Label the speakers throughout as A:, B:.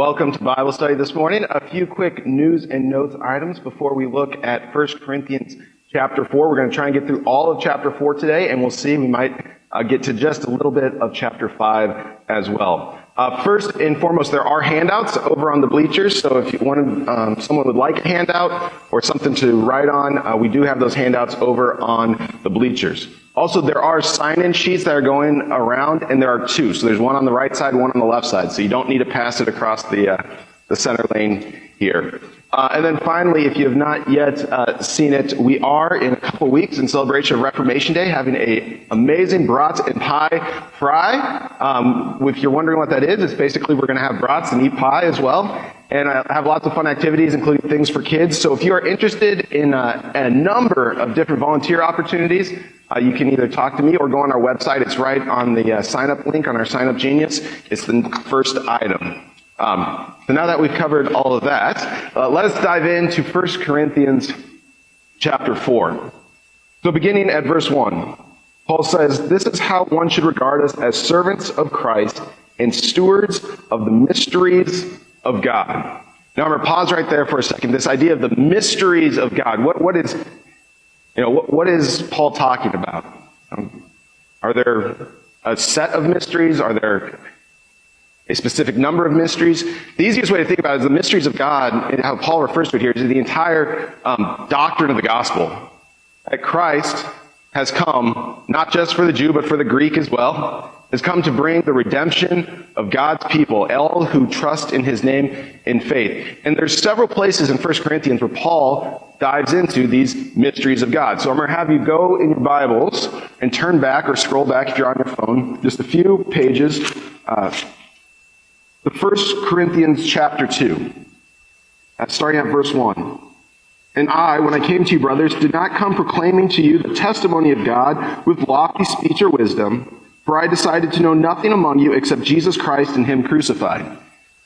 A: Welcome to Bible study this morning. A few quick news and notes items before we look at 1 Corinthians chapter 4. We're going to try and get through all of chapter 4 today, and we'll see. We might uh, get to just a little bit of chapter 5 as well. Uh, first and foremost, there are handouts over on the bleachers. So if you wanted, um, someone would like a handout or something to write on, uh, we do have those handouts over on the bleachers. Also, there are sign-in sheets that are going around, and there are two. So there's one on the right side, one on the left side. So you don't need to pass it across the, uh, the center lane here. Uh, and then finally, if you have not yet uh, seen it, we are in a couple weeks in celebration of Reformation Day having a amazing brats and pie fry. Um, if you're wondering what that is, it's basically we're going to have brats and eat pie as well. And I have lots of fun activities, including things for kids. So if you are interested in uh, a number of different volunteer opportunities, uh, you can either talk to me or go on our website. It's right on the uh, sign up link on our SignUpGenius. It's the first item. Um, so now that we've covered all of that, uh, let us dive into 1 Corinthians chapter 4. So beginning at verse 1, Paul says, This is how one should regard us as servants of Christ and stewards of the mysteries of God. Now I'm going to pause right there for a second. This idea of the mysteries of God. What, what is, you know, what, what is Paul talking about? Um, are there a set of mysteries? Are there a specific number of mysteries. The easiest way to think about it is the mysteries of God, and how Paul refers to it here, is the entire um, doctrine of the gospel. That Christ has come, not just for the Jew, but for the Greek as well, has come to bring the redemption of God's people, all who trust in his name in faith. And there's several places in 1 Corinthians where Paul dives into these mysteries of God. So I'm going to have you go in your Bibles and turn back or scroll back if you're on your phone, just a few pages. Uh, the First Corinthians chapter 2, uh, starting at verse 1. And I, when I came to you, brothers, did not come proclaiming to you the testimony of God with lofty speech or wisdom, for I decided to know nothing among you except Jesus Christ and Him crucified.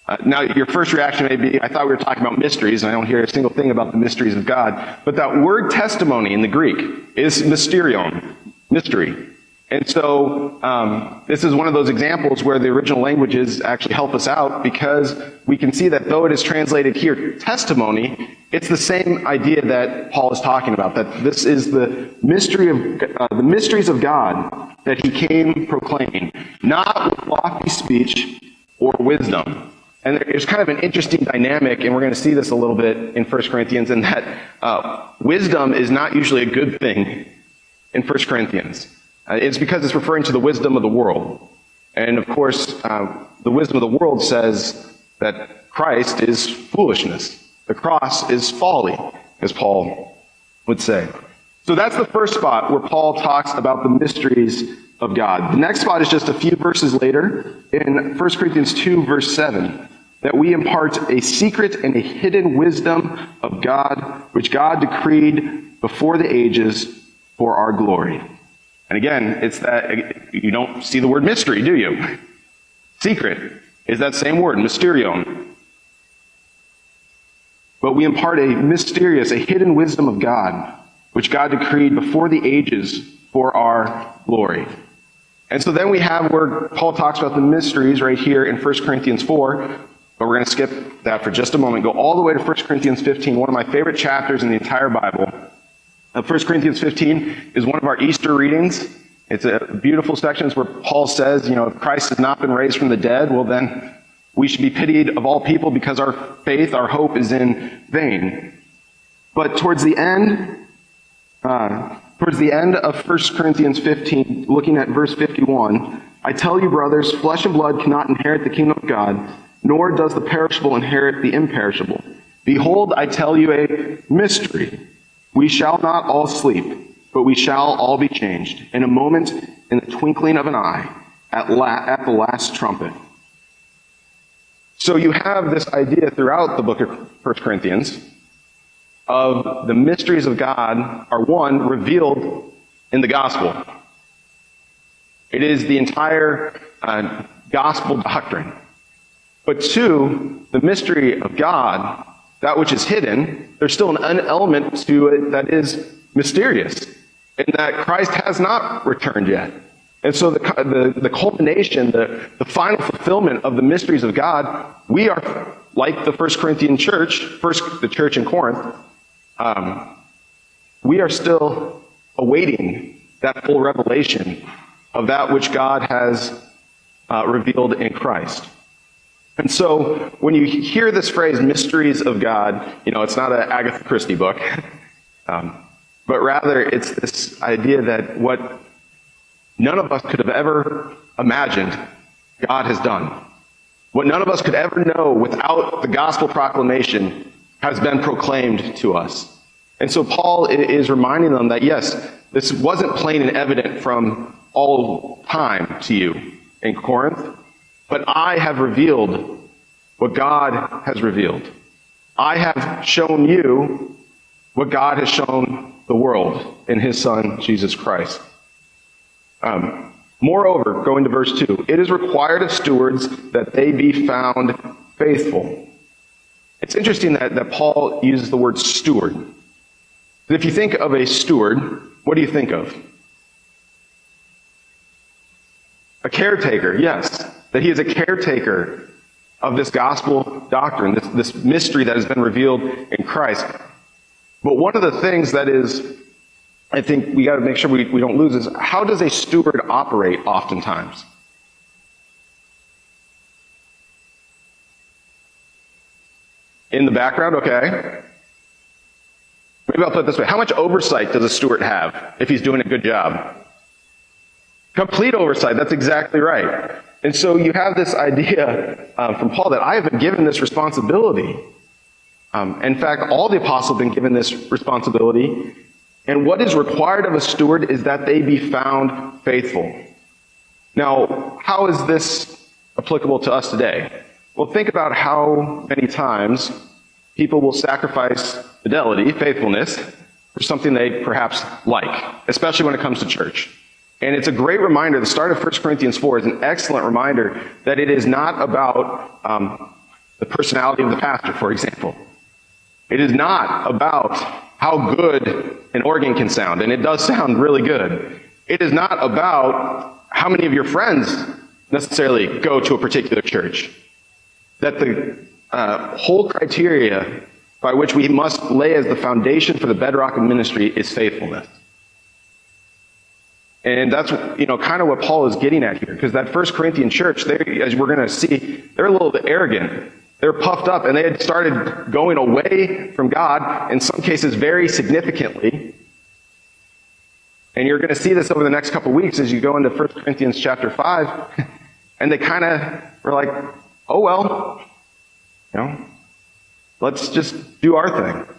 A: Uh, now, your first reaction may be, I thought we were talking about mysteries, and I don't hear a single thing about the mysteries of God. But that word testimony in the Greek is mysterion, mystery. And so um, this is one of those examples where the original languages actually help us out because we can see that though it is translated here testimony, it's the same idea that Paul is talking about. That this is the mystery of uh, the mysteries of God that he came proclaiming, not with lofty speech or wisdom. And there's kind of an interesting dynamic, and we're going to see this a little bit in 1 Corinthians, in that uh, wisdom is not usually a good thing in 1 Corinthians. Uh, it's because it's referring to the wisdom of the world. And of course, uh, the wisdom of the world says that Christ is foolishness. The cross is folly, as Paul would say. So that's the first spot where Paul talks about the mysteries of God. The next spot is just a few verses later in 1 Corinthians 2, verse 7, that we impart a secret and a hidden wisdom of God, which God decreed before the ages for our glory. And again, it's that you don't see the word mystery, do you? Secret is that same word, mysterion. But we impart a mysterious, a hidden wisdom of God, which God decreed before the ages for our glory. And so then we have where Paul talks about the mysteries right here in 1 Corinthians 4, but we're going to skip that for just a moment. Go all the way to 1 Corinthians 15, one of my favorite chapters in the entire Bible. 1 Corinthians 15 is one of our Easter readings. It's a beautiful section where Paul says, you know, if Christ has not been raised from the dead, well then we should be pitied of all people because our faith, our hope is in vain. But towards the end, uh, towards the end of 1 Corinthians 15, looking at verse 51, I tell you, brothers, flesh and blood cannot inherit the kingdom of God, nor does the perishable inherit the imperishable. Behold, I tell you a mystery. We shall not all sleep, but we shall all be changed in a moment, in the twinkling of an eye, at, la- at the last trumpet. So you have this idea throughout the book of 1 Corinthians of the mysteries of God are one, revealed in the gospel. It is the entire uh, gospel doctrine. But two, the mystery of God that which is hidden, there's still an element to it that is mysterious, in that Christ has not returned yet. And so the, the, the culmination, the, the final fulfillment of the mysteries of God, we are like the First Corinthian church, first the church in Corinth, um, we are still awaiting that full revelation of that which God has uh, revealed in Christ. And so when you hear this phrase, mysteries of God, you know, it's not an Agatha Christie book, um, but rather it's this idea that what none of us could have ever imagined God has done. What none of us could ever know without the gospel proclamation has been proclaimed to us. And so Paul is reminding them that yes, this wasn't plain and evident from all time to you in Corinth, but I have revealed what God has revealed. I have shown you what God has shown the world in his Son, Jesus Christ. Um, moreover, going to verse 2, it is required of stewards that they be found faithful. It's interesting that, that Paul uses the word steward. If you think of a steward, what do you think of? A caretaker, yes. That he is a caretaker of this gospel doctrine, this, this mystery that has been revealed in Christ. But one of the things that is I think we got to make sure we, we don't lose is how does a steward operate oftentimes? In the background, okay. Maybe I'll put it this way. How much oversight does a steward have if he's doing a good job? Complete oversight. That's exactly right. And so you have this idea um, from Paul that I have been given this responsibility. Um, in fact, all the apostles have been given this responsibility. And what is required of a steward is that they be found faithful. Now, how is this applicable to us today? Well, think about how many times people will sacrifice fidelity, faithfulness, for something they perhaps like, especially when it comes to church. And it's a great reminder, the start of 1 Corinthians 4 is an excellent reminder that it is not about um, the personality of the pastor, for example. It is not about how good an organ can sound, and it does sound really good. It is not about how many of your friends necessarily go to a particular church. That the uh, whole criteria by which we must lay as the foundation for the bedrock of ministry is faithfulness. And that's, you know, kind of what Paul is getting at here. Because that First Corinthian church, they, as we're going to see, they're a little bit arrogant. They're puffed up and they had started going away from God, in some cases very significantly. And you're going to see this over the next couple weeks as you go into 1 Corinthians chapter 5. And they kind of were like, oh well, you know, let's just do our thing.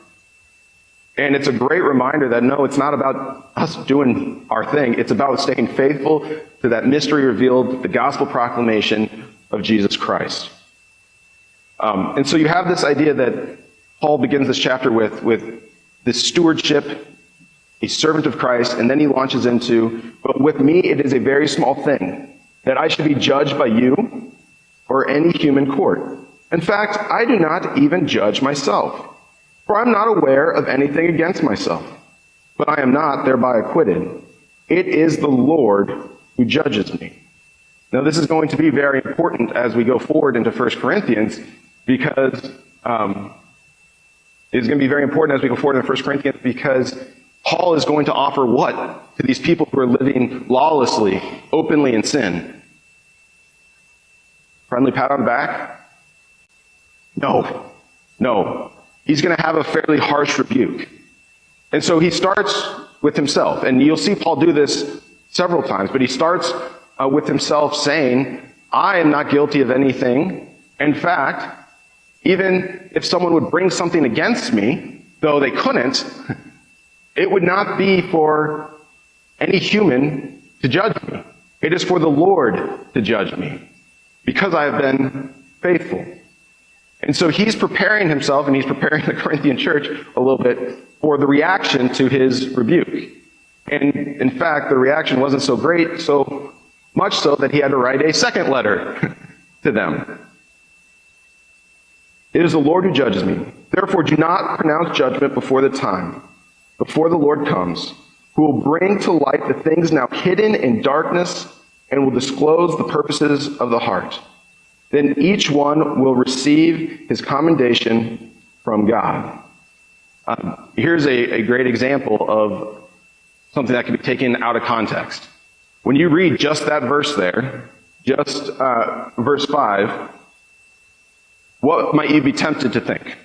A: And it's a great reminder that no, it's not about us doing our thing. It's about staying faithful to that mystery revealed, the gospel proclamation of Jesus Christ. Um, and so you have this idea that Paul begins this chapter with, with this stewardship, a servant of Christ, and then he launches into, but with me it is a very small thing that I should be judged by you or any human court. In fact, I do not even judge myself, for I'm not aware of anything against myself, but I am not thereby acquitted. It is the Lord who judges me. Now, this is going to be very important as we go forward into 1 Corinthians because um, it's going to be very important as we go forward in 1 Corinthians because Paul is going to offer what to these people who are living lawlessly, openly in sin? Friendly pat on the back? No. No. He's going to have a fairly harsh rebuke. And so he starts with himself. And you'll see Paul do this several times, but he starts uh, with himself saying, I am not guilty of anything. In fact, even if someone would bring something against me, though they couldn't, it would not be for any human to judge me. It is for the Lord to judge me because I have been faithful. And so he's preparing himself and he's preparing the Corinthian church a little bit for the reaction to his rebuke. And in fact, the reaction wasn't so great, so much so that he had to write a second letter to them. It is the Lord who judges me. Therefore, do not pronounce judgment before the time, before the Lord comes, who will bring to light the things now hidden in darkness and will disclose the purposes of the heart. Then each one will receive his commendation from God. Um, here's a, a great example of something that can be taken out of context. When you read just that verse there, just uh, verse 5, what might you be tempted to think?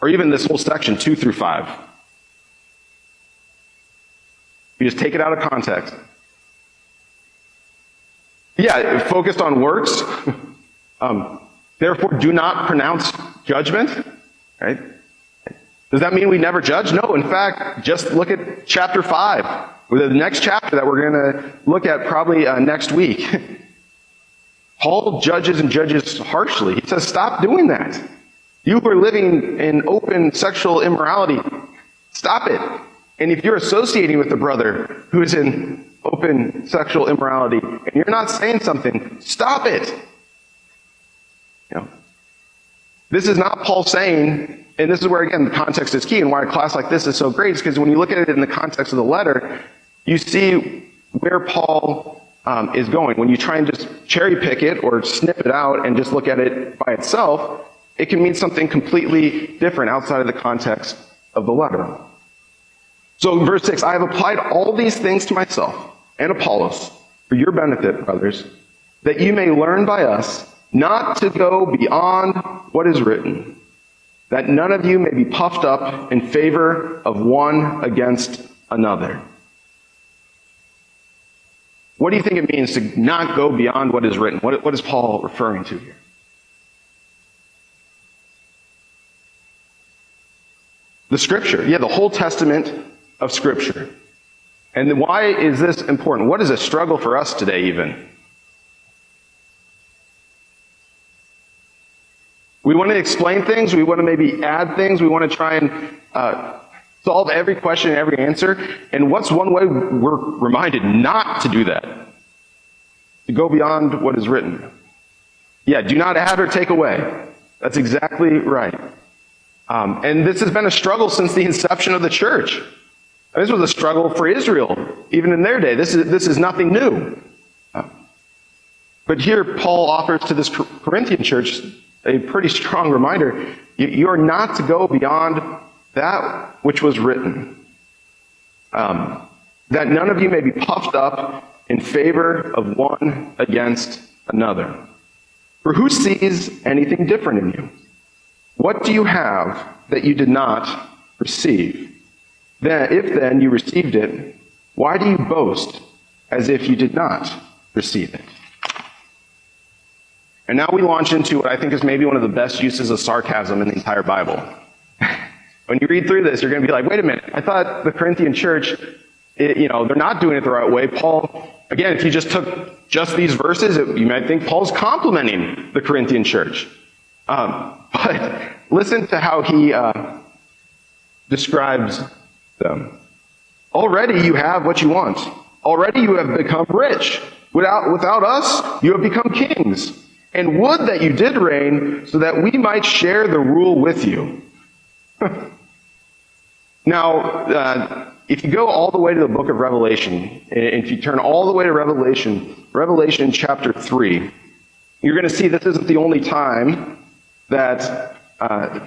A: Or even this whole section, 2 through 5. You just take it out of context. Yeah, focused on works. um, therefore, do not pronounce judgment. Right? Does that mean we never judge? No. In fact, just look at chapter 5, the next chapter that we're going to look at probably uh, next week. Paul judges and judges harshly. He says, stop doing that. You who are living in open sexual immorality, stop it. And if you're associating with a brother who is in open sexual immorality and you're not saying something, stop it. You know, this is not Paul saying, and this is where again the context is key and why a class like this is so great is because when you look at it in the context of the letter, you see where Paul um, is going. When you try and just cherry pick it or snip it out and just look at it by itself, it can mean something completely different outside of the context of the letter. So, verse 6 I have applied all these things to myself and Apollos for your benefit, brothers, that you may learn by us not to go beyond what is written, that none of you may be puffed up in favor of one against another. What do you think it means to not go beyond what is written? What, what is Paul referring to here? The Scripture. Yeah, the whole Testament of Scripture. And why is this important? What is a struggle for us today, even? We want to explain things. We want to maybe add things. We want to try and uh, solve every question and every answer. And what's one way we're reminded not to do that? To go beyond what is written. Yeah, do not add or take away. That's exactly right. Um, and this has been a struggle since the inception of the church. This was a struggle for Israel, even in their day. This is, this is nothing new. But here, Paul offers to this Corinthian church a pretty strong reminder. You, you are not to go beyond that which was written. Um, that none of you may be puffed up in favor of one against another. For who sees anything different in you? What do you have that you did not receive? Then, if then you received it, why do you boast as if you did not receive it? And now we launch into what I think is maybe one of the best uses of sarcasm in the entire Bible. when you read through this, you're going to be like, wait a minute, I thought the Corinthian church, it, you know, they're not doing it the right way. Paul, again, if you just took just these verses, it, you might think Paul's complimenting the Corinthian church. Um, but listen to how he uh, describes them. Already you have what you want. Already you have become rich. Without, without us, you have become kings. And would that you did reign so that we might share the rule with you. now, uh, if you go all the way to the book of Revelation, if you turn all the way to Revelation, Revelation chapter 3, you're going to see this isn't the only time that uh,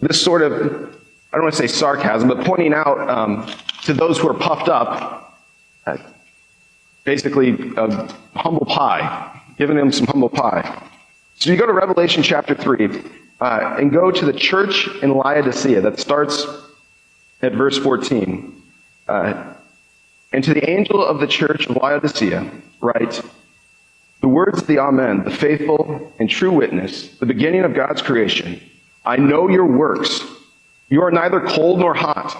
A: this sort of I don't want to say sarcasm, but pointing out um, to those who are puffed up, uh, basically a humble pie, giving them some humble pie. So you go to Revelation chapter 3 uh, and go to the church in Laodicea that starts at verse 14. Uh, and to the angel of the church of Laodicea, write, The words of the Amen, the faithful and true witness, the beginning of God's creation. I know your works you are neither cold nor hot.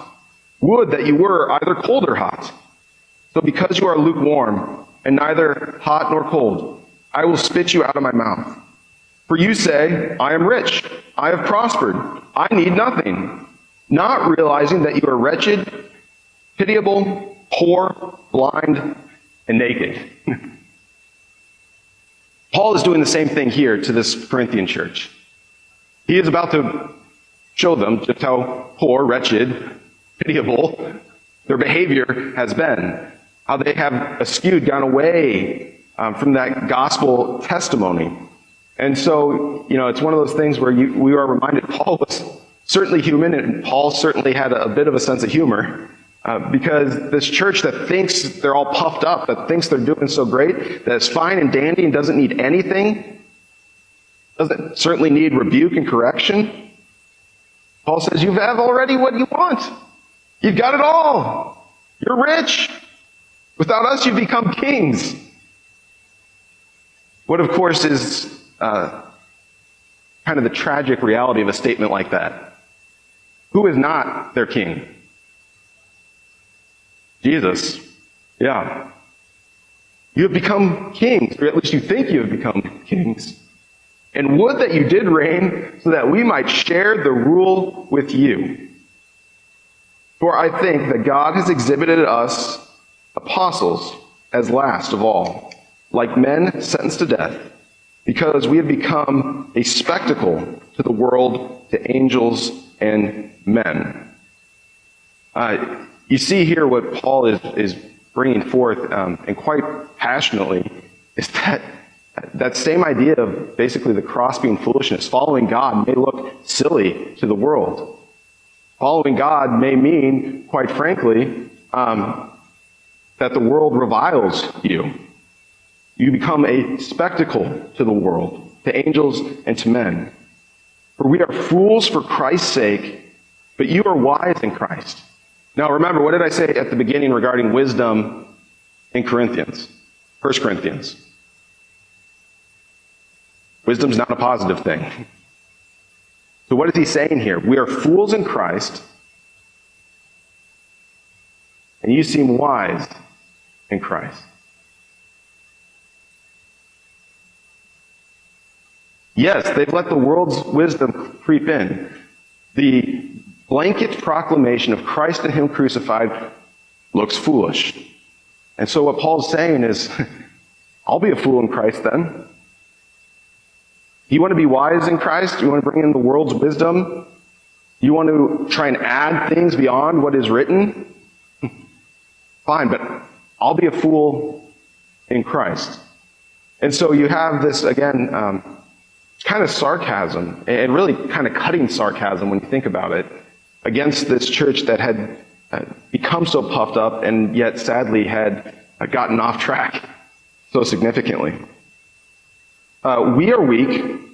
A: Would that you were either cold or hot. So because you are lukewarm and neither hot nor cold, I will spit you out of my mouth. For you say, I am rich, I have prospered, I need nothing, not realizing that you are wretched, pitiable, poor, blind, and naked. Paul is doing the same thing here to this Corinthian church. He is about to show them just how poor, wretched, pitiable their behavior has been, how they have eschewed, gone away um, from that gospel testimony. And so, you know, it's one of those things where you, we are reminded Paul was certainly human, and Paul certainly had a, a bit of a sense of humor. Uh, because this church that thinks they're all puffed up, that thinks they're doing so great, that's fine and dandy and doesn't need anything, doesn't certainly need rebuke and correction. Paul says, You have already what you want. You've got it all. You're rich. Without us, you become kings. What, of course, is uh, kind of the tragic reality of a statement like that? Who is not their king? Jesus. Yeah. You have become kings, or at least you think you have become kings. And would that you did reign so that we might share the rule with you. For I think that God has exhibited us apostles as last of all, like men sentenced to death, because we have become a spectacle to the world, to angels and men. Uh, you see here what Paul is, is bringing forth, um, and quite passionately, is that that same idea of basically the cross being foolishness. Following God may look silly to the world. Following God may mean, quite frankly, um, that the world reviles you. You become a spectacle to the world, to angels and to men. For we are fools for Christ's sake, but you are wise in Christ. Now remember, what did I say at the beginning regarding wisdom in Corinthians? 1 Corinthians. Wisdom's not a positive thing. So what is he saying here? We are fools in Christ, and you seem wise in Christ. Yes, they've let the world's wisdom creep in. The blanket proclamation of Christ and Him crucified looks foolish. And so what Paul's saying is, I'll be a fool in Christ then. You want to be wise in Christ? You want to bring in the world's wisdom? You want to try and add things beyond what is written? Fine, but I'll be a fool in Christ. And so you have this, again, um, kind of sarcasm, and really kind of cutting sarcasm when you think about it against this church that had uh, become so puffed up and yet sadly had uh, gotten off track so significantly. Uh, we are weak,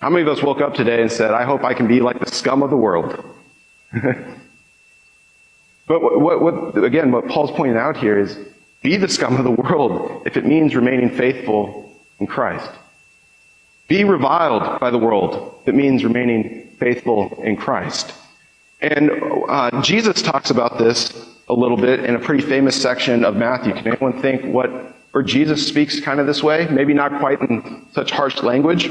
A: How many of us woke up today and said, I hope I can be like the scum of the world? but what, what, what, again, what Paul's pointing out here is be the scum of the world if it means remaining faithful in Christ. Be reviled by the world if it means remaining faithful in Christ. And uh, Jesus talks about this a little bit in a pretty famous section of Matthew. Can anyone think what, or Jesus speaks kind of this way? Maybe not quite in such harsh language.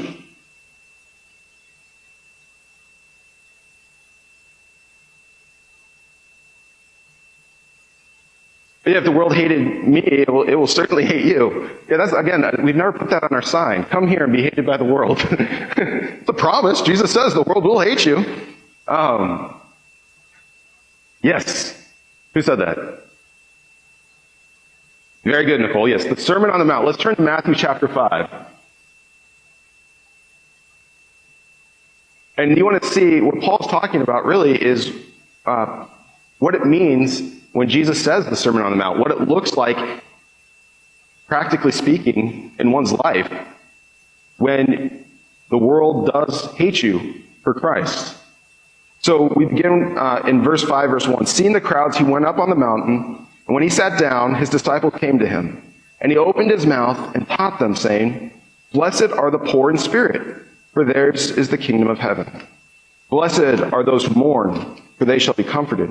A: If the world hated me, it will, it will, certainly hate you. Yeah, that's, again, we've never put that on our sign. Come here and be hated by the world. it's a promise. Jesus says the world will hate you. Um, Yes. Who said that? Very good, Nicole. Yes, the Sermon on the Mount. Let's turn to Matthew chapter 5. And you want to see what Paul's talking about really is uh, what it means when Jesus says the Sermon on the Mount, what it looks like, practically speaking, in one's life when the world does hate you for Christ. So we begin uh, in verse 5, verse 1. Seeing the crowds, he went up on the mountain, and when he sat down, his disciple came to him. And he opened his mouth and taught them, saying, Blessed are the poor in spirit, for theirs is the kingdom of heaven. Blessed are those who mourn, for they shall be comforted.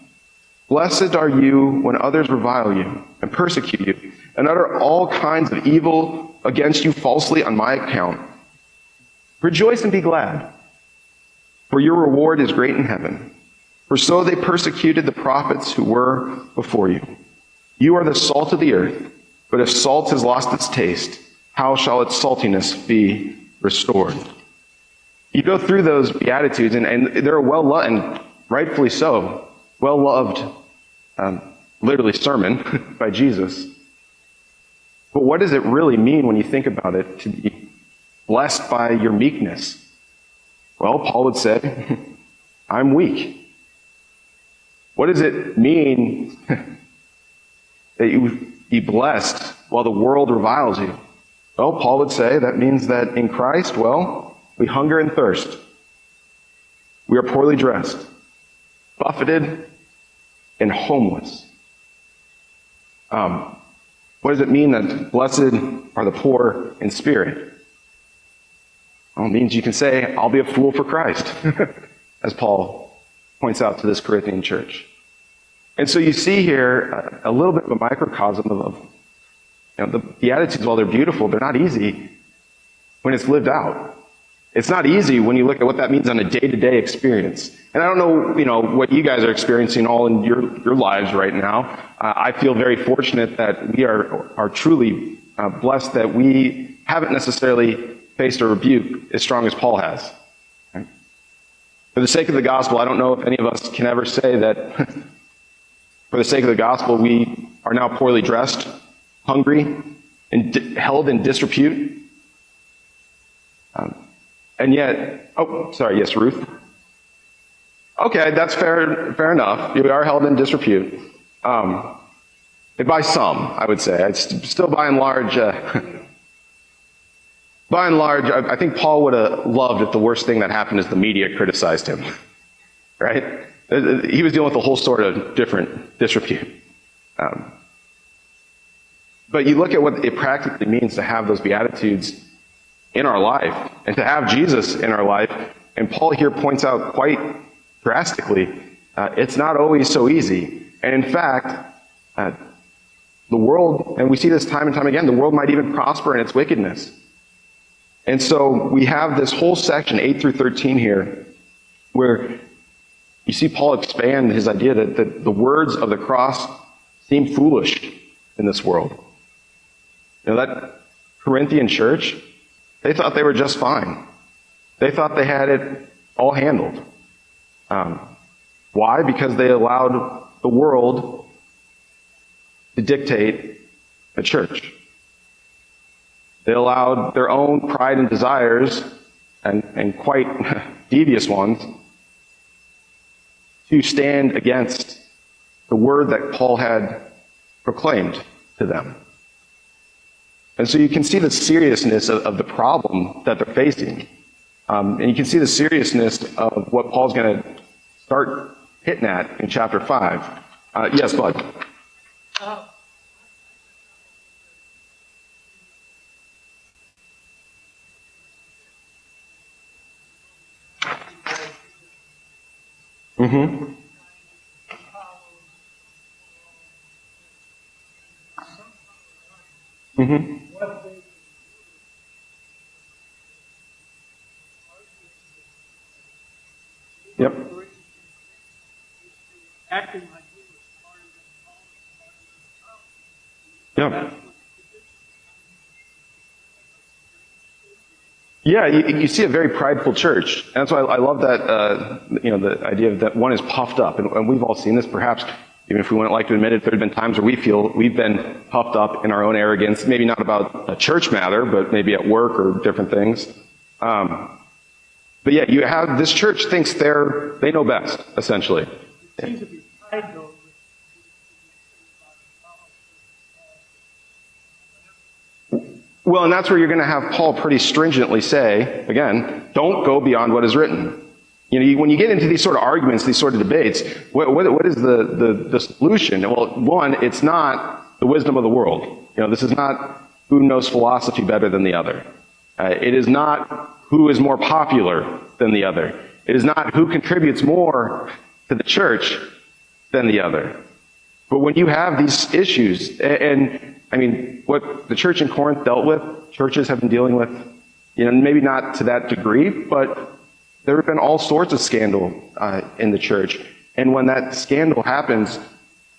A: Blessed are you when others revile you and persecute you and utter all kinds of evil against you falsely on my account. Rejoice and be glad, for your reward is great in heaven. For so they persecuted the prophets who were before you. You are the salt of the earth, but if salt has lost its taste, how shall its saltiness be restored? You go through those Beatitudes, and, and they're well loved, and rightfully so, well loved, um, literally sermon by Jesus. But what does it really mean when you think about it to be blessed by your meekness? Well, Paul would say, I'm weak. What does it mean that you be blessed while the world reviles you? Well, Paul would say that means that in Christ, well, we hunger and thirst. We are poorly dressed, buffeted, and homeless. Um, what does it mean that blessed are the poor in spirit? Well, it means you can say, I'll be a fool for Christ, as Paul points out to this Corinthian church. And so you see here a, a little bit of a microcosm of, you know, the Beatitudes, while they're beautiful, they're not easy when it's lived out. It's not easy when you look at what that means on a day-to-day experience. And I don't know, you know, what you guys are experiencing all in your, your lives right now. Uh, I feel very fortunate that we are, are truly uh, blessed that we haven't necessarily faced a rebuke as strong as Paul has. For the sake of the gospel, I don't know if any of us can ever say that for the sake of the gospel, we are now poorly dressed, hungry, and held in disrepute. Um, and yet, oh, sorry, yes, Ruth. Okay, that's fair, fair enough. We are held in disrepute. Um, by some, I would say. It's still by and large, uh, by and large, I, I think Paul would have loved if the worst thing that happened is the media criticized him. Right? He was dealing with a whole sort of different disrepute. Um, but you look at what it practically means to have those Beatitudes in our life and to have Jesus in our life. And Paul here points out quite drastically, uh, it's not always so easy. And in fact, uh, the world, and we see this time and time again, the world might even prosper in its wickedness. And so we have this whole section, 8 through 13 here, where you see Paul expand his idea that, that the words of the cross seem foolish in this world. You know, that Corinthian church, they thought they were just fine. They thought they had it all handled. Um, why? Because they allowed the world to dictate the church. They allowed their own pride and desires, and, and quite devious ones, to stand against the word that Paul had proclaimed to them. And so you can see the seriousness of, of the problem that they're facing. Um, and you can see the seriousness of what Paul's going to start hitting at in chapter 5. Uh, yes, Bud. Mm-hmm. Mm-hmm. Yep. Acting like he was Yep. Yeah, you, you, see a very prideful church. And that's why I, I love that, uh, you know, the idea that one is puffed up. And, and we've all seen this, perhaps even if we wouldn't like to admit it, there have been times where we feel we've been puffed up in our own arrogance, maybe not about a church matter, but maybe at work or different things. Um, but yeah, you have this church thinks they're they know best, essentially. Well, and that's where you're going to have Paul pretty stringently say, again, don't go beyond what is written. You know, you, when you get into these sort of arguments, these sort of debates, what, what, what is the, the, the solution? Well, one, it's not the wisdom of the world. You know, this is not who knows philosophy better than the other. Uh, it is not who is more popular than the other. It is not who contributes more to the church than the other. But when you have these issues, and, and I mean, what the church in Corinth dealt with, churches have been dealing with, you know, maybe not to that degree, but there have been all sorts of scandal uh, in the church. And when that scandal happens,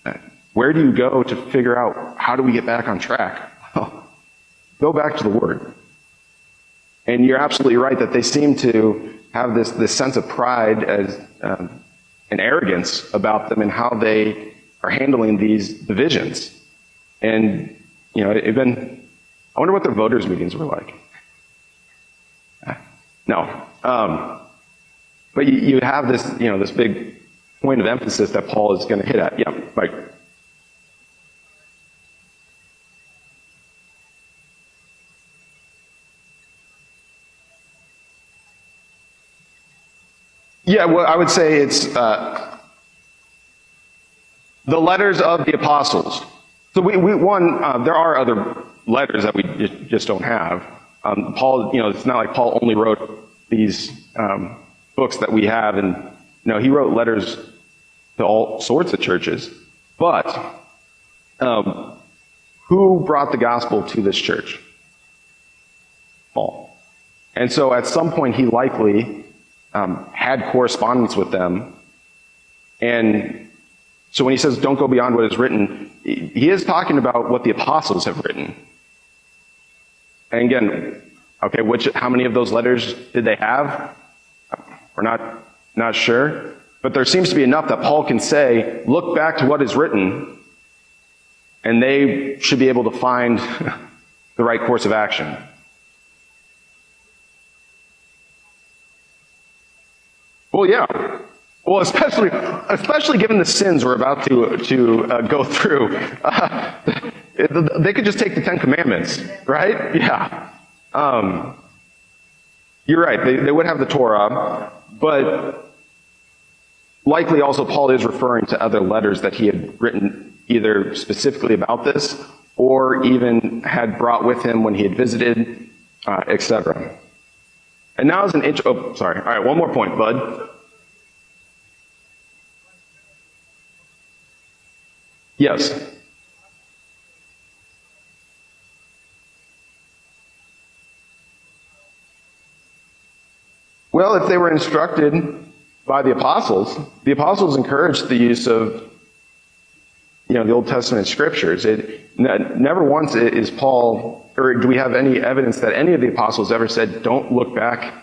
A: uh, where do you go to figure out how do we get back on track? Well, go back to the Word. And you're absolutely right that they seem to have this, this sense of pride as um, and arrogance about them and how they are handling these divisions. And, you know, it been, I wonder what their voters' meetings were like. Uh, no. Um, but you, you have this, you know, this big point of emphasis that Paul is going to hit at. Yeah, Mike. Yeah, well, I would say it's uh, the letters of the apostles. So we, we one, uh, there are other letters that we just don't have. Um, Paul, you know, it's not like Paul only wrote these um, books that we have, and you know, he wrote letters to all sorts of churches. But um, who brought the gospel to this church? Paul. And so, at some point, he likely um, had correspondence with them, and so when he says, "Don't go beyond what is written," he is talking about what the apostles have written. And again, okay, which how many of those letters did they have? We're not, not sure. But there seems to be enough that Paul can say, look back to what is written, and they should be able to find the right course of action. Well, yeah. Well, especially, especially given the sins we're about to, to uh, go through. Uh, they could just take the Ten Commandments, right? Yeah. Um, you're right. They, they would have the Torah. But likely also Paul is referring to other letters that he had written either specifically about this or even had brought with him when he had visited, uh, etc. And now is an inch. Oh, sorry. All right, one more point, bud. Yes. Well, if they were instructed by the apostles, the apostles encouraged the use of you know the Old Testament scriptures. It never once is Paul or do we have any evidence that any of the apostles ever said, "Don't look back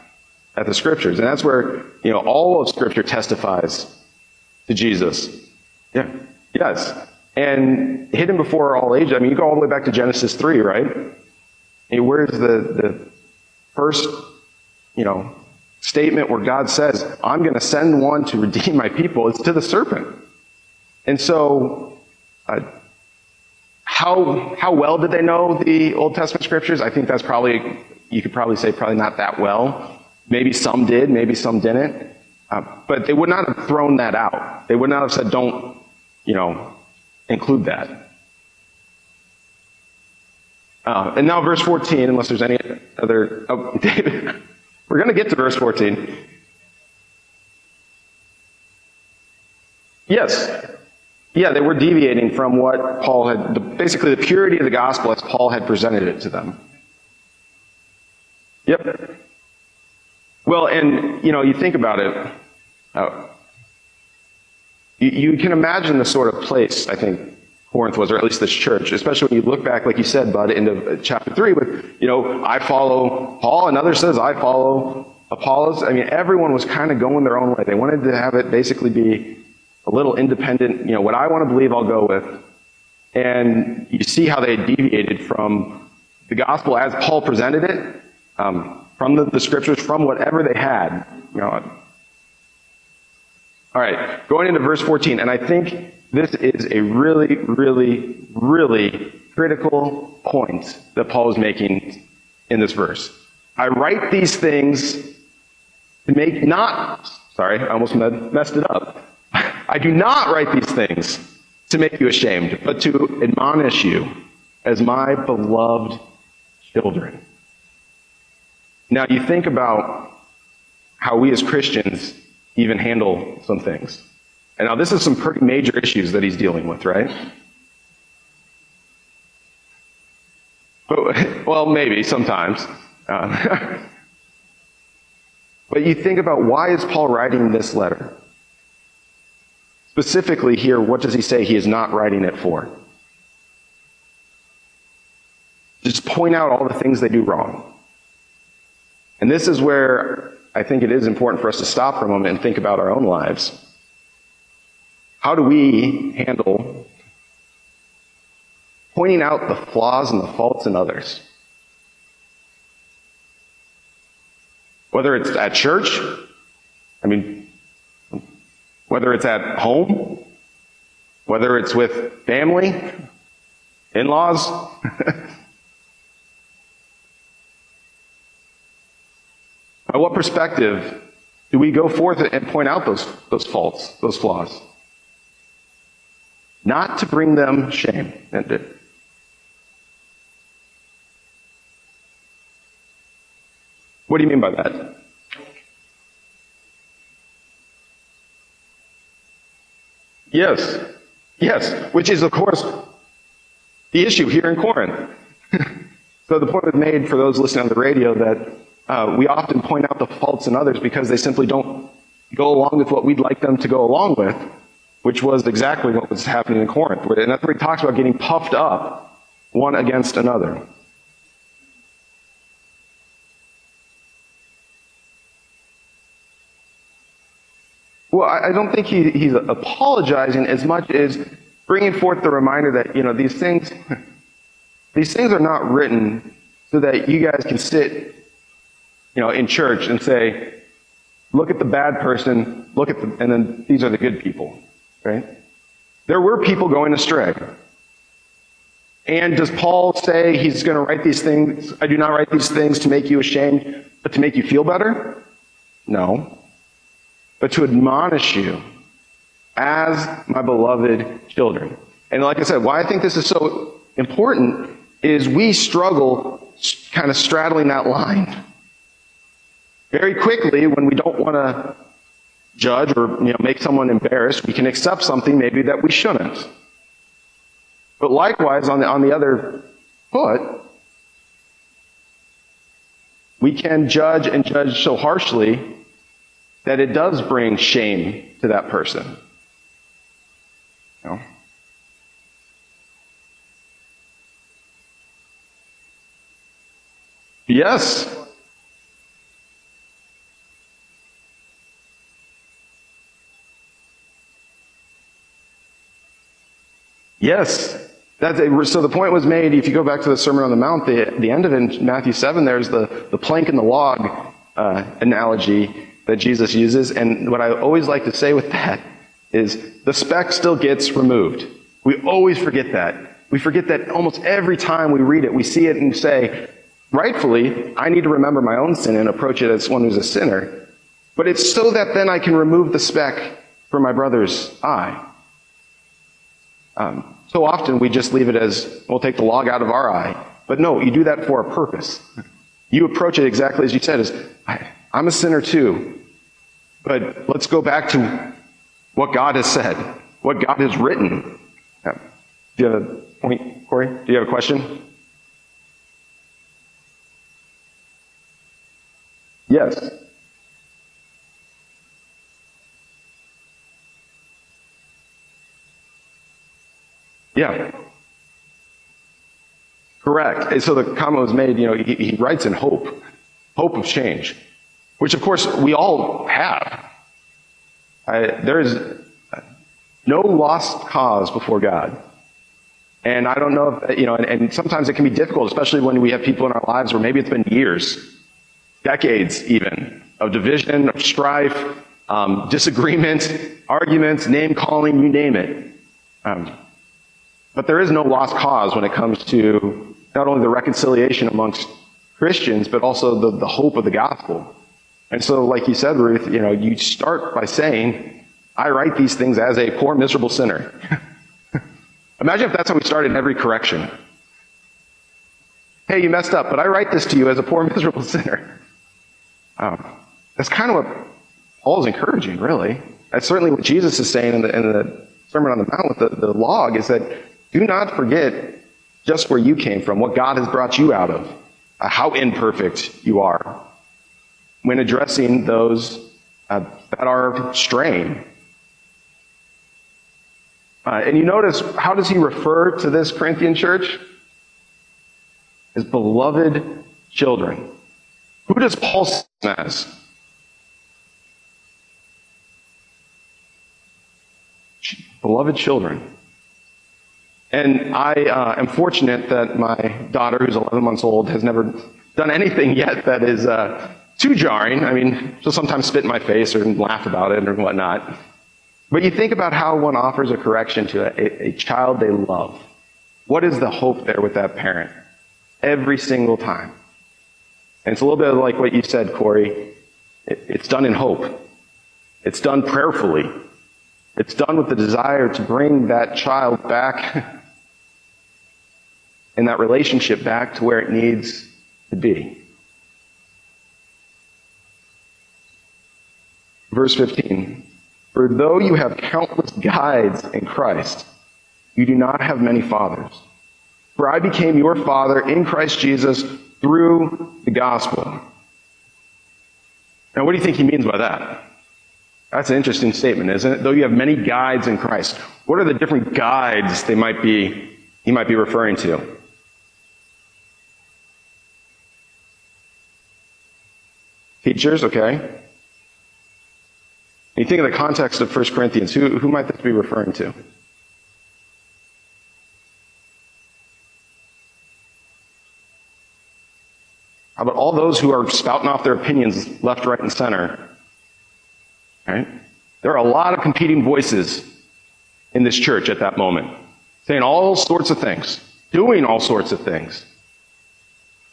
A: at the scriptures," and that's where you know all of Scripture testifies to Jesus. Yeah, yes, and hidden before all ages. I mean, you go all the way back to Genesis three, right? Where's the the first you know statement where God says, I'm going to send one to redeem my people, it's to the serpent. And so, how, how well did they know the Old Testament scriptures? I think that's probably, you could probably say, probably not that well. Maybe some did, maybe some didn't. Uh, but they would not have thrown that out. They would not have said, don't, you know, include that. Uh, and now, verse 14, unless there's any other. Oh, David. We're going to get to verse 14. Yes. Yeah, they were deviating from what Paul had, basically the purity of the gospel as Paul had presented it to them. Yep. Well, and, you know, you think about it, uh, you, you can imagine the sort of place, I think, Corinth was, or at least this church, especially when you look back, like you said, Bud, into chapter 3 with, you know, I follow Paul, another says I follow Apollos. I mean, everyone was kind of going their own way. They wanted to have it basically be a little independent, you know, what I want to believe, I'll go with. And you see how they deviated from the gospel as Paul presented it, um, from the, the scriptures, from whatever they had. You know, All right, going into verse 14, and I think this is a really, really, really critical point that Paul is making in this verse. I write these things to make not, sorry, I almost messed it up. I do not write these things to make you ashamed, but to admonish you as my beloved children. Now, you think about how we as Christians even handle some things. And now, this is some pretty major issues that he's dealing with, right? But, well, maybe sometimes. Uh, but you think about why is Paul writing this letter? Specifically, here, what does he say he is not writing it for? Just point out all the things they do wrong. And this is where I think it is important for us to stop for a moment and think about our own lives. How do we handle pointing out the flaws and the faults in others? Whether it's at church, I mean, whether it's at home, whether it's with family, in laws. By what perspective do we go forth and point out those, those faults, those flaws? Not to bring them shame. What do you mean by that? Yes. Yes. Which is, of course, the issue here in Corinth. so the point was made for those listening on the radio that uh, we often point out the faults in others because they simply don't go along with what we'd like them to go along with, which was exactly what was happening in Corinth. And that's where he talks about getting puffed up one against another. Well, I don't think he, he's apologizing as much as bringing forth the reminder that, you know, these things, these things are not written so that you guys can sit you know, in church and say, look at the bad person, look at the, and then these are the good people, right? There were people going astray. And does Paul say he's going to write these things? I do not write these things to make you ashamed, but to make you feel better? No. But to admonish you as my beloved children. And like I said, why I think this is so important is we struggle kind of straddling that line. Very quickly, when we don't want to judge or you know, make someone embarrassed, we can accept something maybe that we shouldn't. But likewise, on the, on the other foot, we can judge and judge so harshly that it does bring shame to that person. You know? Yes, Yes. That's a, so the point was made, if you go back to the Sermon on the Mount, the, the end of it Matthew 7, there's the, the plank and the log uh, analogy that Jesus uses. And what I always like to say with that is the speck still gets removed. We always forget that. We forget that almost every time we read it, we see it and say, rightfully, I need to remember my own sin and approach it as one who's a sinner. But it's so that then I can remove the speck from my brother's eye. Um, so often we just leave it as, we'll take the log out of our eye. But no, you do that for a purpose. You approach it exactly as you said, as, I'm a sinner too. But let's go back to what God has said, what God has written. Do you have a point, Corey? Do you have a question? Yes. Yeah. Correct. And so the comment was made, you know, he, he writes in hope, hope of change, which of course we all have. I, there is no lost cause before God. And I don't know if, you know, and, and, sometimes it can be difficult, especially when we have people in our lives where maybe it's been years, decades even, of division, of strife, um, arguments, name calling, you name it. Um, but there is no lost cause when it comes to not only the reconciliation amongst Christians, but also the, the hope of the gospel. And so, like you said, Ruth, you know, you start by saying, I write these things as a poor, miserable sinner. Imagine if that's how we started every correction. Hey, you messed up, but I write this to you as a poor, miserable sinner. Um, that's kind of what Paul is encouraging, really. That's certainly what Jesus is saying in the, in the Sermon on the Mount with the, the log is that do not forget just where you came from, what God has brought you out of, uh, how imperfect you are when addressing those uh, that are straying. Uh, and you notice, how does he refer to this Corinthian church? As beloved children. Who does Paul see as? Beloved children. And I uh, am fortunate that my daughter, who's 11 months old, has never done anything yet that is uh, too jarring. I mean, she'll sometimes spit in my face or laugh about it or whatnot. But you think about how one offers a correction to a, a child they love. What is the hope there with that parent? Every single time. And it's a little bit like what you said, Corey. It, it's done in hope. It's done prayerfully. It's done with the desire to bring that child back and that relationship back to where it needs to be. Verse 15 For though you have countless guides in Christ, you do not have many fathers. For I became your father in Christ Jesus through the gospel. Now, what do you think he means by that? That's an interesting statement, isn't it? Though you have many guides in Christ. What are the different guides they might be, he might be referring to? Teachers, okay. You think of the context of 1 Corinthians, who, who might this be referring to? How about all those who are spouting off their opinions left, right, and center? Right? There are a lot of competing voices in this church at that moment, saying all sorts of things, doing all sorts of things,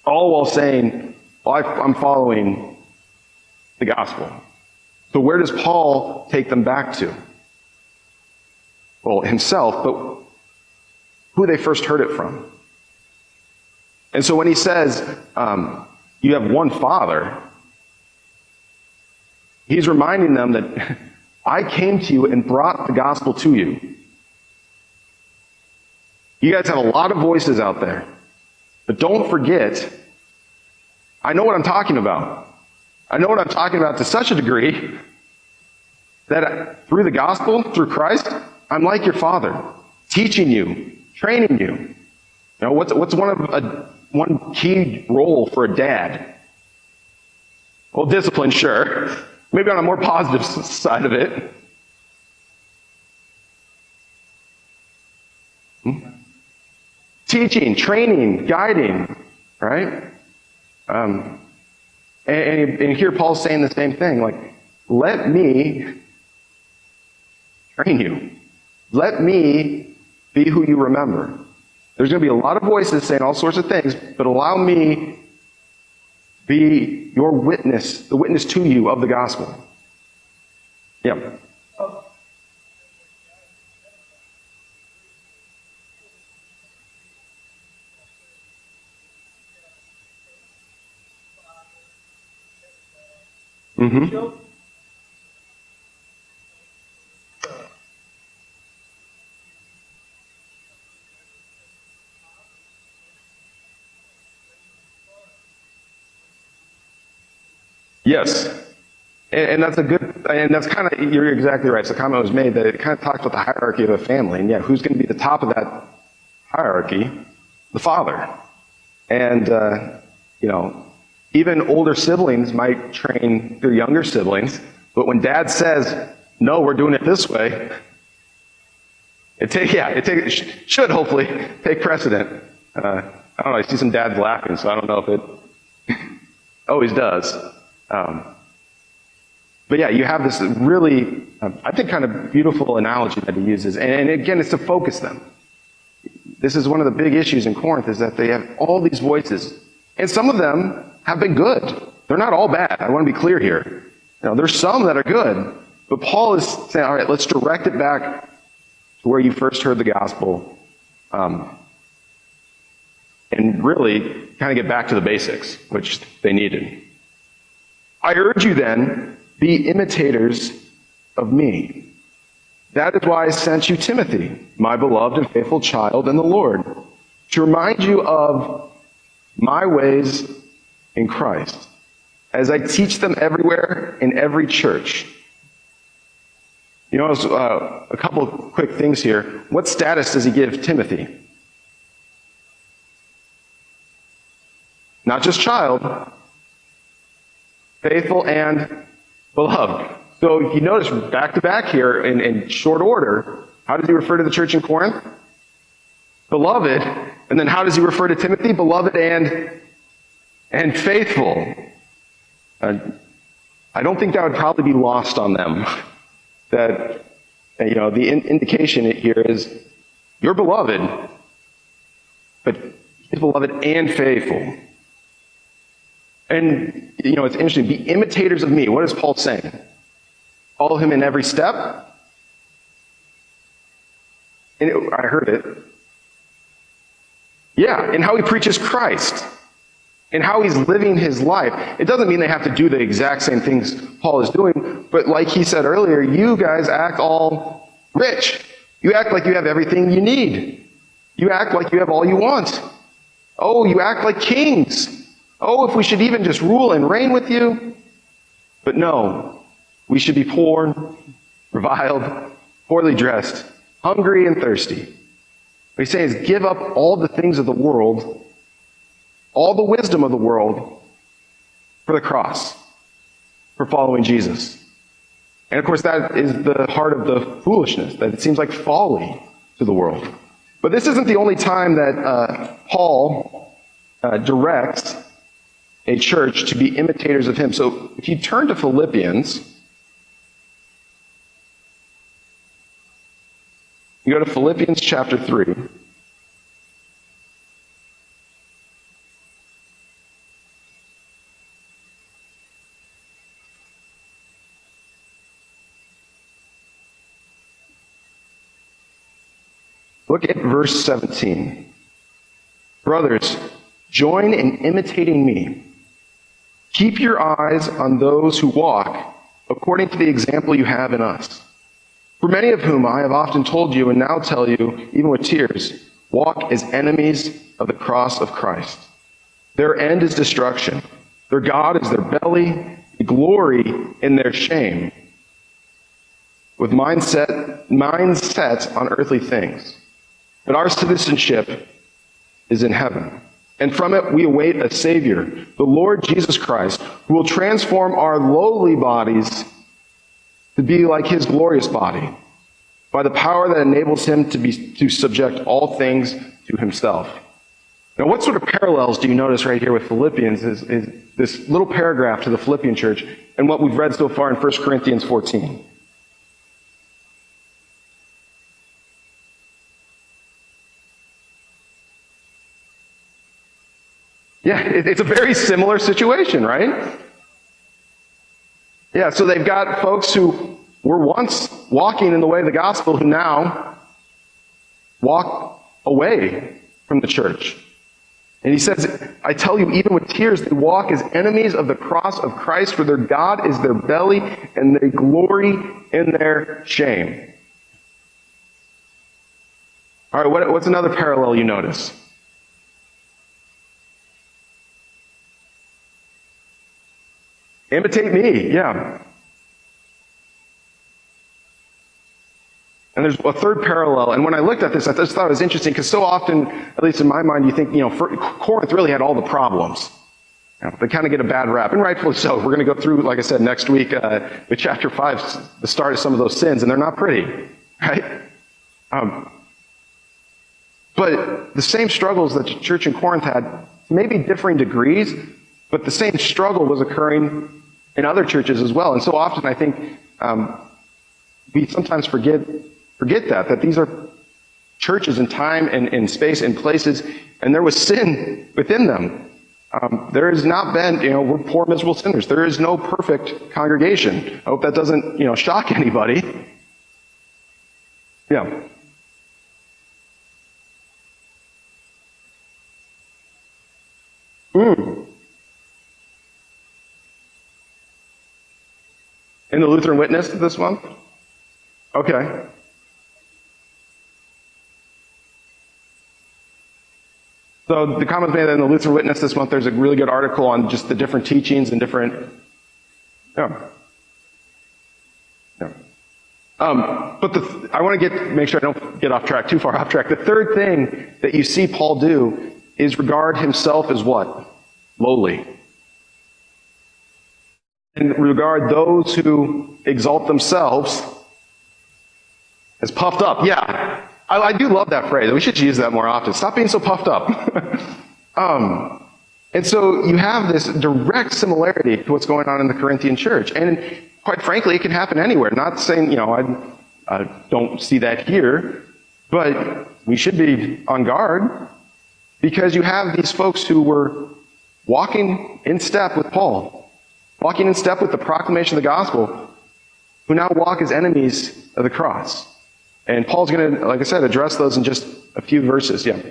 A: all while saying, well, I'm following the gospel. So where does Paul take them back to? Well, himself, but who they first heard it from. And so when he says, um, you have one father, he's reminding them that I came to you and brought the gospel to you. You guys have a lot of voices out there. But don't forget, I know what I'm talking about. I know what I'm talking about to such a degree that through the gospel, through Christ, I'm like your father, teaching you, training you. You know, what's, what's one of a, one key role for a dad? Well, discipline, sure. Maybe on a more positive side of it. Hmm? Teaching, training, guiding, right? Um, and, and here Paul's saying the same thing. Like, let me train you. Let me be who you remember. There's going to be a lot of voices saying all sorts of things, but allow me be your witness, the witness to you of the gospel. Yeah. Mm-hmm. Yes. And, and, that's a good, and that's kind of, you're exactly right. So the comment was made that it kind of talks about the hierarchy of a family. And yeah, who's going to be the top of that hierarchy? The father. And, uh, you know, even older siblings might train their younger siblings, but when dad says, no, we're doing it this way, it take, yeah, it take, should hopefully take precedent. Uh, I don't know, I see some dads laughing, so I don't know if it always does. Um, But yeah, you have this really, uh, I think, kind of beautiful analogy that he uses. And, and again, it's to focus them. This is one of the big issues in Corinth is that they have all these voices. And some of them have been good. They're not all bad. I want to be clear here. Know, there's some that are good. But Paul is saying, all right, let's direct it back to where you first heard the gospel. Um, and really kind of get back to the basics, which they needed. I urge you then, be imitators of me. That is why I sent you Timothy, my beloved and faithful child in the Lord, to remind you of my ways in Christ, as I teach them everywhere in every church. You know, uh, a couple quick things here. What status does he give Timothy? Not just child, faithful and beloved. So you notice back to back here in, in short order, how does he refer to the church in Corinth? Beloved. And then how does he refer to Timothy? Beloved and, and faithful. Uh, I don't think that would probably be lost on them. That, you know, the in- indication here is you're beloved, but he's beloved and faithful. And, you know, it's interesting. Be imitators of me. What is Paul saying? Follow him in every step. And it, I heard it. Yeah, and how he preaches Christ. And how he's living his life. It doesn't mean they have to do the exact same things Paul is doing, but like he said earlier, you guys act all rich. You act like you have everything you need. You act like you have all you want. Oh, you act like kings. Oh, if we should even just rule and reign with you. But no, we should be poor, reviled, poorly dressed, hungry and thirsty. What he's saying is give up all the things of the world, all the wisdom of the world, for the cross, for following Jesus. And of course, that is the heart of the foolishness, that it seems like folly to the world. But this isn't the only time that uh, Paul uh, directs a church to be imitators of him. So if you turn to Philippians, you go to Philippians chapter 3. Look at verse 17. Brothers, join in imitating me Keep your eyes on those who walk according to the example you have in us. For many of whom I have often told you and now tell you, even with tears, walk as enemies of the cross of Christ. Their end is destruction. Their God is their belly, glory in their shame, with mindset, minds set on earthly things. But our citizenship is in heaven. And from it we await a Savior, the Lord Jesus Christ, who will transform our lowly bodies to be like his glorious body by the power that enables him to, be, to subject all things to himself. Now, what sort of parallels do you notice right here with Philippians is, is this little paragraph to the Philippian church and what we've read so far in 1 Corinthians 14? Yeah, it's a very similar situation, right? Yeah, so they've got folks who were once walking in the way of the gospel who now walk away from the church. And he says, I tell you, even with tears, they walk as enemies of the cross of Christ, for their God is their belly, and they glory in their shame. All right, what, what's another parallel you notice? Imitate me, yeah. And there's a third parallel. And when I looked at this, I just thought it was interesting because so often, at least in my mind, you think, you know, Corinth really had all the problems. You know, they kind of get a bad rap, and rightfully so. We're going to go through, like I said, next week uh, with chapter 5, the start of some of those sins, and they're not pretty, right? Um, but the same struggles that the church in Corinth had, maybe differing degrees, but the same struggle was occurring in other churches as well. And so often I think um, we sometimes forget forget that that these are churches in time and in space and places, and there was sin within them. Um, there has not been, you know, we're poor, miserable sinners. There is no perfect congregation. I hope that doesn't, you know, shock anybody. Yeah. Mm. In the Lutheran Witness this month? Okay. So the comments made in the Lutheran Witness this month, there's a really good article on just the different teachings and different. Yeah. Yeah. Um, but the, I want to get make sure I don't get off track too far off track. The third thing that you see Paul do is regard himself as what? Lowly. And regard those who exalt themselves as puffed up. Yeah, I, I, do love that phrase. We should use that more often. Stop being so puffed up. um, and so you have this direct similarity to what's going on in the Corinthian church. And quite frankly, it can happen anywhere. Not saying, you know, I, I don't see that here, but we should be on guard because you have these folks who were walking in step with Paul, walking in step with the proclamation of the gospel, who now walk as enemies of the cross. And Paul's going to, like I said, address those in just a few verses. Yeah.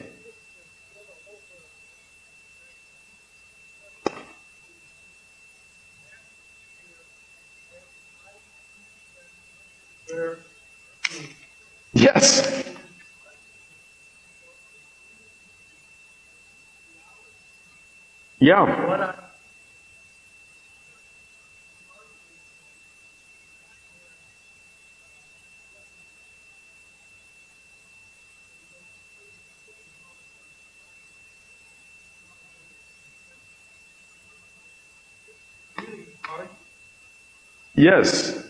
A: Yes. Yeah. Yes.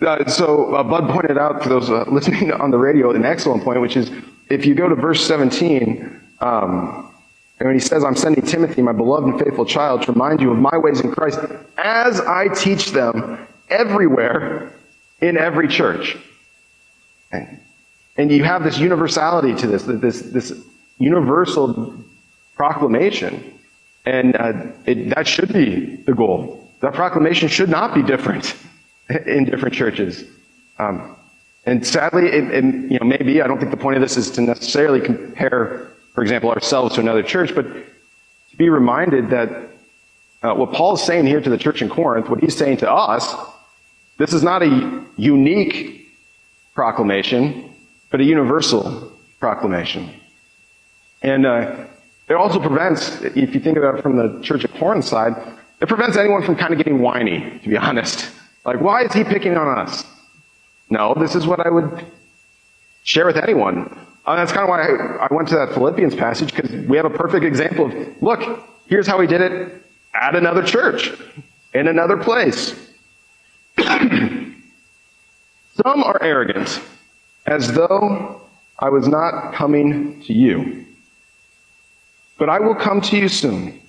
A: Uh, so uh, Bud pointed out for those uh, listening on the radio an excellent point, which is if you go to verse 17, um, and when he says, I'm sending Timothy, my beloved and faithful child, to remind you of my ways in Christ, as I teach them everywhere in every church. And, and you have this universality to this, this, this universal proclamation. And uh, it, that should be the goal. That proclamation should not be different. in different churches. Um, and sadly, it, it, you know, maybe I don't think the point of this is to necessarily compare, for example, ourselves to another church, but to be reminded that uh, what Paul is saying here to the church in Corinth, what he's saying to us, this is not a unique proclamation, but a universal proclamation. And uh, it also prevents, if you think about it from the church of Corinth side, it prevents anyone from kind of getting whiny, to be honest. Like, why is he picking on us? No, this is what I would share with anyone. And uh, that's kind of why I, I went to that Philippians passage, because we have a perfect example of look, here's how he did it at another church, in another place. Some are arrogant, as though I was not coming to you. But I will come to you soon,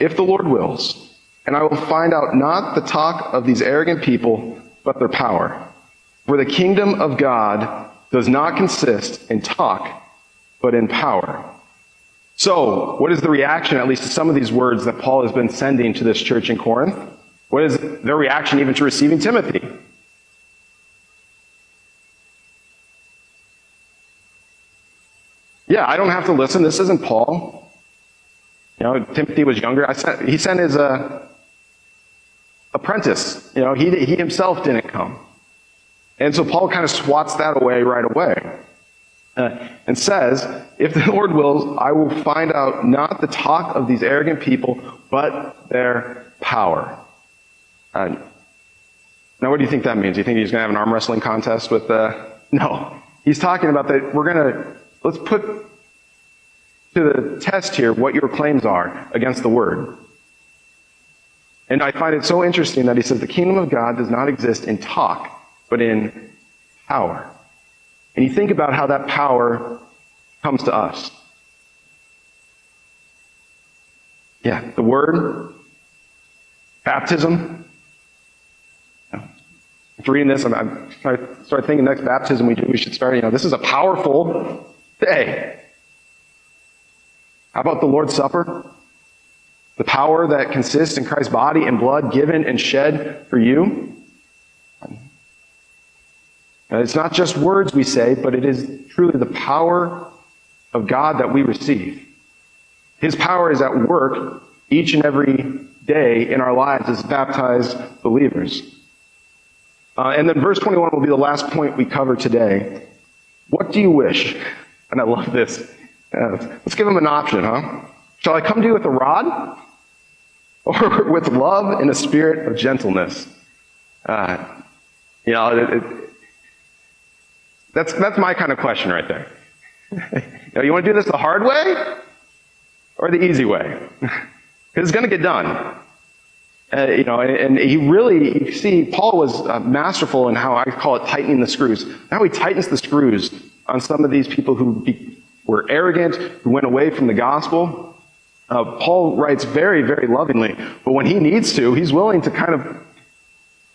A: if the Lord wills and I will find out not the talk of these arrogant people, but their power. For the kingdom of God does not consist in talk, but in power. So, what is the reaction, at least to some of these words that Paul has been sending to this church in Corinth? What is their reaction even to receiving Timothy? Yeah, I don't have to listen. This isn't Paul. You know, Timothy was younger. Sent, he sent his, uh, apprentice. You know, he, he himself didn't come. And so Paul kind of swats that away right away. Uh, and says, If the Lord wills, I will find out not the talk of these arrogant people, but their power. Uh, now, what do you think that means? Do you think he's going to have an arm wrestling contest with Uh, no. He's talking about that we're going to, let's put to the test here what your claims are against the word. And I find it so interesting that he says the kingdom of God does not exist in talk, but in power. And you think about how that power comes to us. Yeah, the word, baptism, after reading this, I'm, I'm I start thinking next baptism we do, we should start, you know, this is a powerful day. How about the Lord's Supper? The power that consists in Christ's body and blood given and shed for you. And it's not just words we say, but it is truly the power of God that we receive. His power is at work each and every day in our lives as baptized believers. Uh, and then verse 21 will be the last point we cover today. What do you wish? And I love this. Uh, let's give him an option, huh? Shall I come to you with a rod? Or with love and a spirit of gentleness? Uh, you know, it, it, that's, that's my kind of question right there. you, know, you want to do this the hard way or the easy way? Because it's going to get done. Uh, you know, and, and, he really, you see, Paul was uh, masterful in how I call it tightening the screws. How he tightens the screws on some of these people who be, were arrogant, who went away from the gospel. Uh, Paul writes very, very lovingly, but when he needs to, he's willing to kind of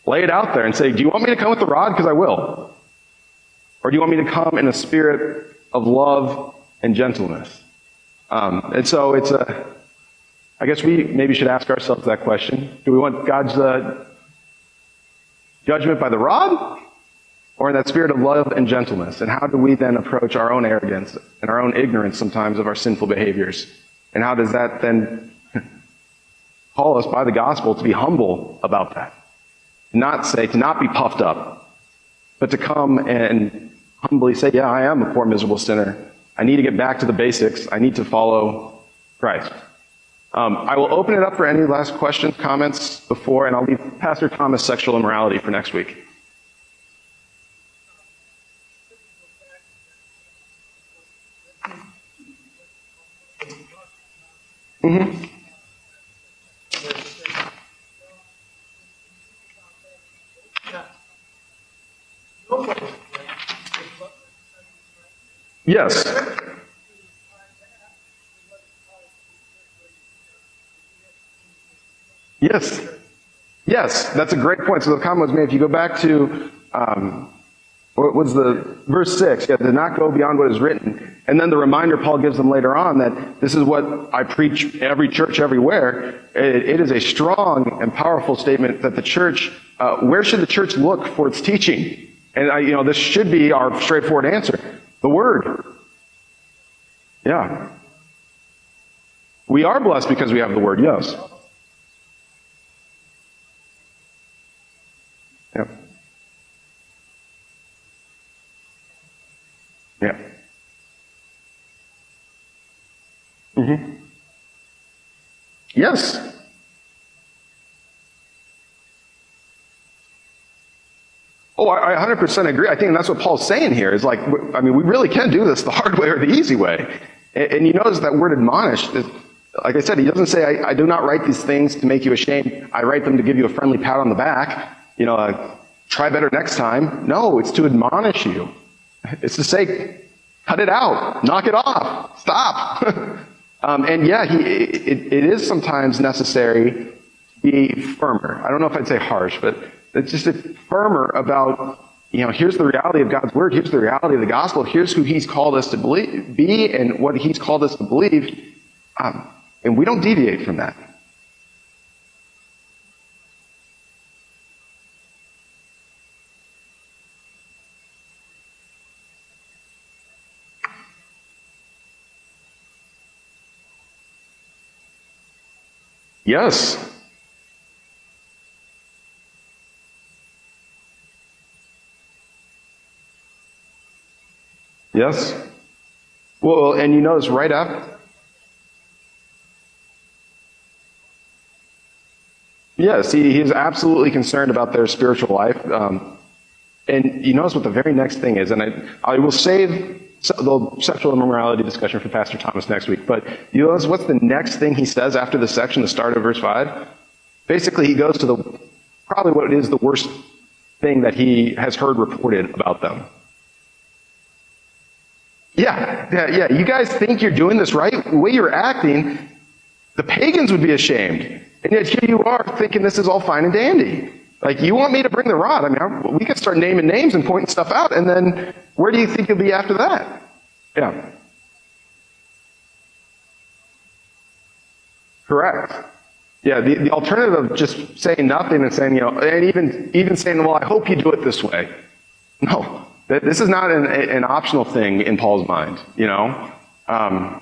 A: lay it out there and say, Do you want me to come with the rod? Because I will. Or do you want me to come in a spirit of love and gentleness? Um, and so it's a, I guess we maybe should ask ourselves that question. Do we want God's uh, judgment by the rod? Or in that spirit of love and gentleness? And how do we then approach our own arrogance and our own ignorance sometimes of our sinful behaviors? And how does that then call us by the gospel to be humble about that? Not say, to not be puffed up, but to come and humbly say, Yeah, I am a poor, miserable sinner. I need to get back to the basics. I need to follow Christ. Um, I will open it up for any last questions, comments before, and I'll leave Pastor Thomas sexual immorality for next week. Mm-hmm. Yes. Yes. Yes, that's a great point. So the comment was made, if you go back to, um, what was the, verse 6, yeah, did not go beyond what is written. And then the reminder Paul gives them later on that this is what I preach every church everywhere. it, it is a strong and powerful statement that the church, uh, where should the church look for its teaching? And I, you know, this should be our straightforward answer. The Word. Yeah. We are blessed because we have the Word, yes. Yeah. Yeah. Mm-hmm. Yes. Oh, I 100% agree. I think that's what Paul's saying here is like, I mean, we really can do this the hard way or the easy way. And, and you notice that word admonished. Like I said, he doesn't say, I, I, do not write these things to make you ashamed. I write them to give you a friendly pat on the back. You know, uh, try better next time. No, it's to admonish you. It's to say, cut it out, knock it off, stop. um, and yeah, he, it, it is sometimes necessary to be firmer. I don't know if I'd say harsh, but it's just firmer about, you know, here's the reality of God's word, here's the reality of the gospel, here's who He's called us to believe, be and what He's called us to believe. Um, and we don't deviate from that. Yes. Yes? Well, and you notice right after. Yes, he, he is absolutely concerned about their spiritual life. Um, and you notice what the very next thing is, and I, I will save the sexual immorality discussion for Pastor Thomas next week, but you notice what's the next thing he says after the section, the start of verse 5? Basically, he goes to the probably what is the worst thing that he has heard reported about them. Yeah, yeah, yeah. You guys think you're doing this right? The way you're acting, the pagans would be ashamed. And yet here you are thinking this is all fine and dandy. Like, you want me to bring the rod? I mean, I, we could start naming names and pointing stuff out, and then where do you think you'll be after that? Yeah. Correct. Yeah, the, the alternative of just saying nothing and saying, you know, and even, even saying, well, I hope you do it this way. No, this is not an, an optional thing in Paul's mind, you know? Um,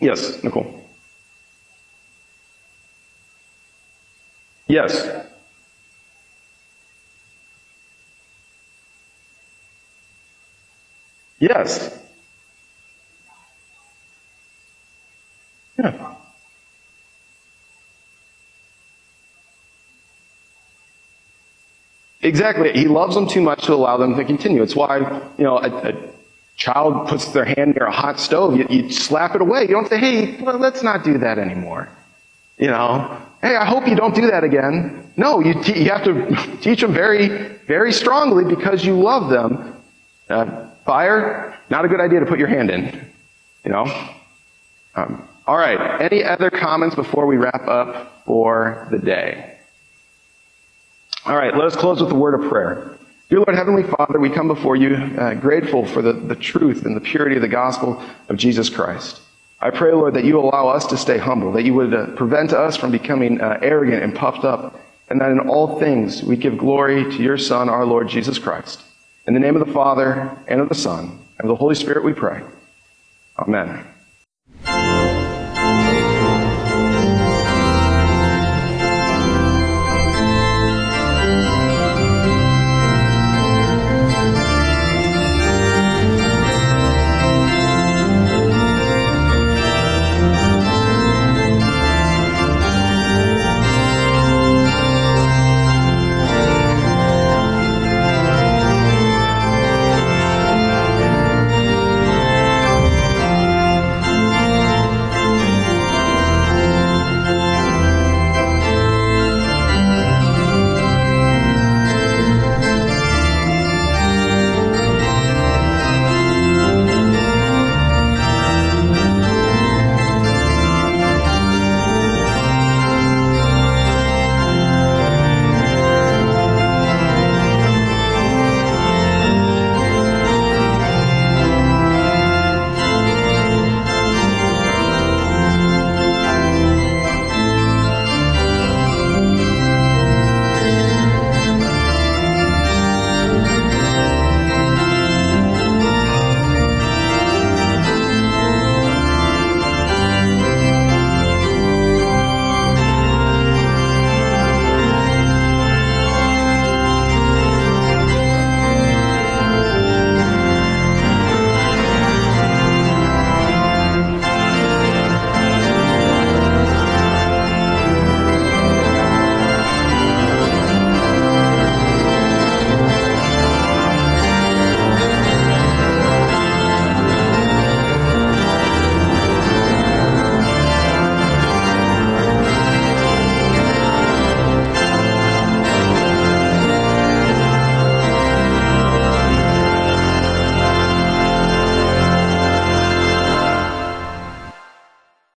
A: yes, Nicole. Yes. Yes. Yeah. Exactly. He loves them too much to allow them to continue. It's why, you know, a, a child puts their hand near a hot stove, you, you, slap it away. You don't say, hey, well, let's not do that anymore. You know, hey, I hope you don't do that again. No, you, te- you have to teach them very, very strongly because you love them. Uh, fire, not a good idea to put your hand in. You know? Um, all right. Any other comments before we wrap up for the day? All right, let us close with a word of prayer. Dear Lord, Heavenly Father, we come before you uh, grateful for the, the truth and the purity of the gospel of Jesus Christ. I pray, Lord, that you allow us to stay humble, that you would uh, prevent us from becoming uh, arrogant and puffed up, and that in all things we give glory to your Son, our Lord Jesus Christ. In the name of the Father, and of the Son, and of the Holy Spirit we pray. Amen.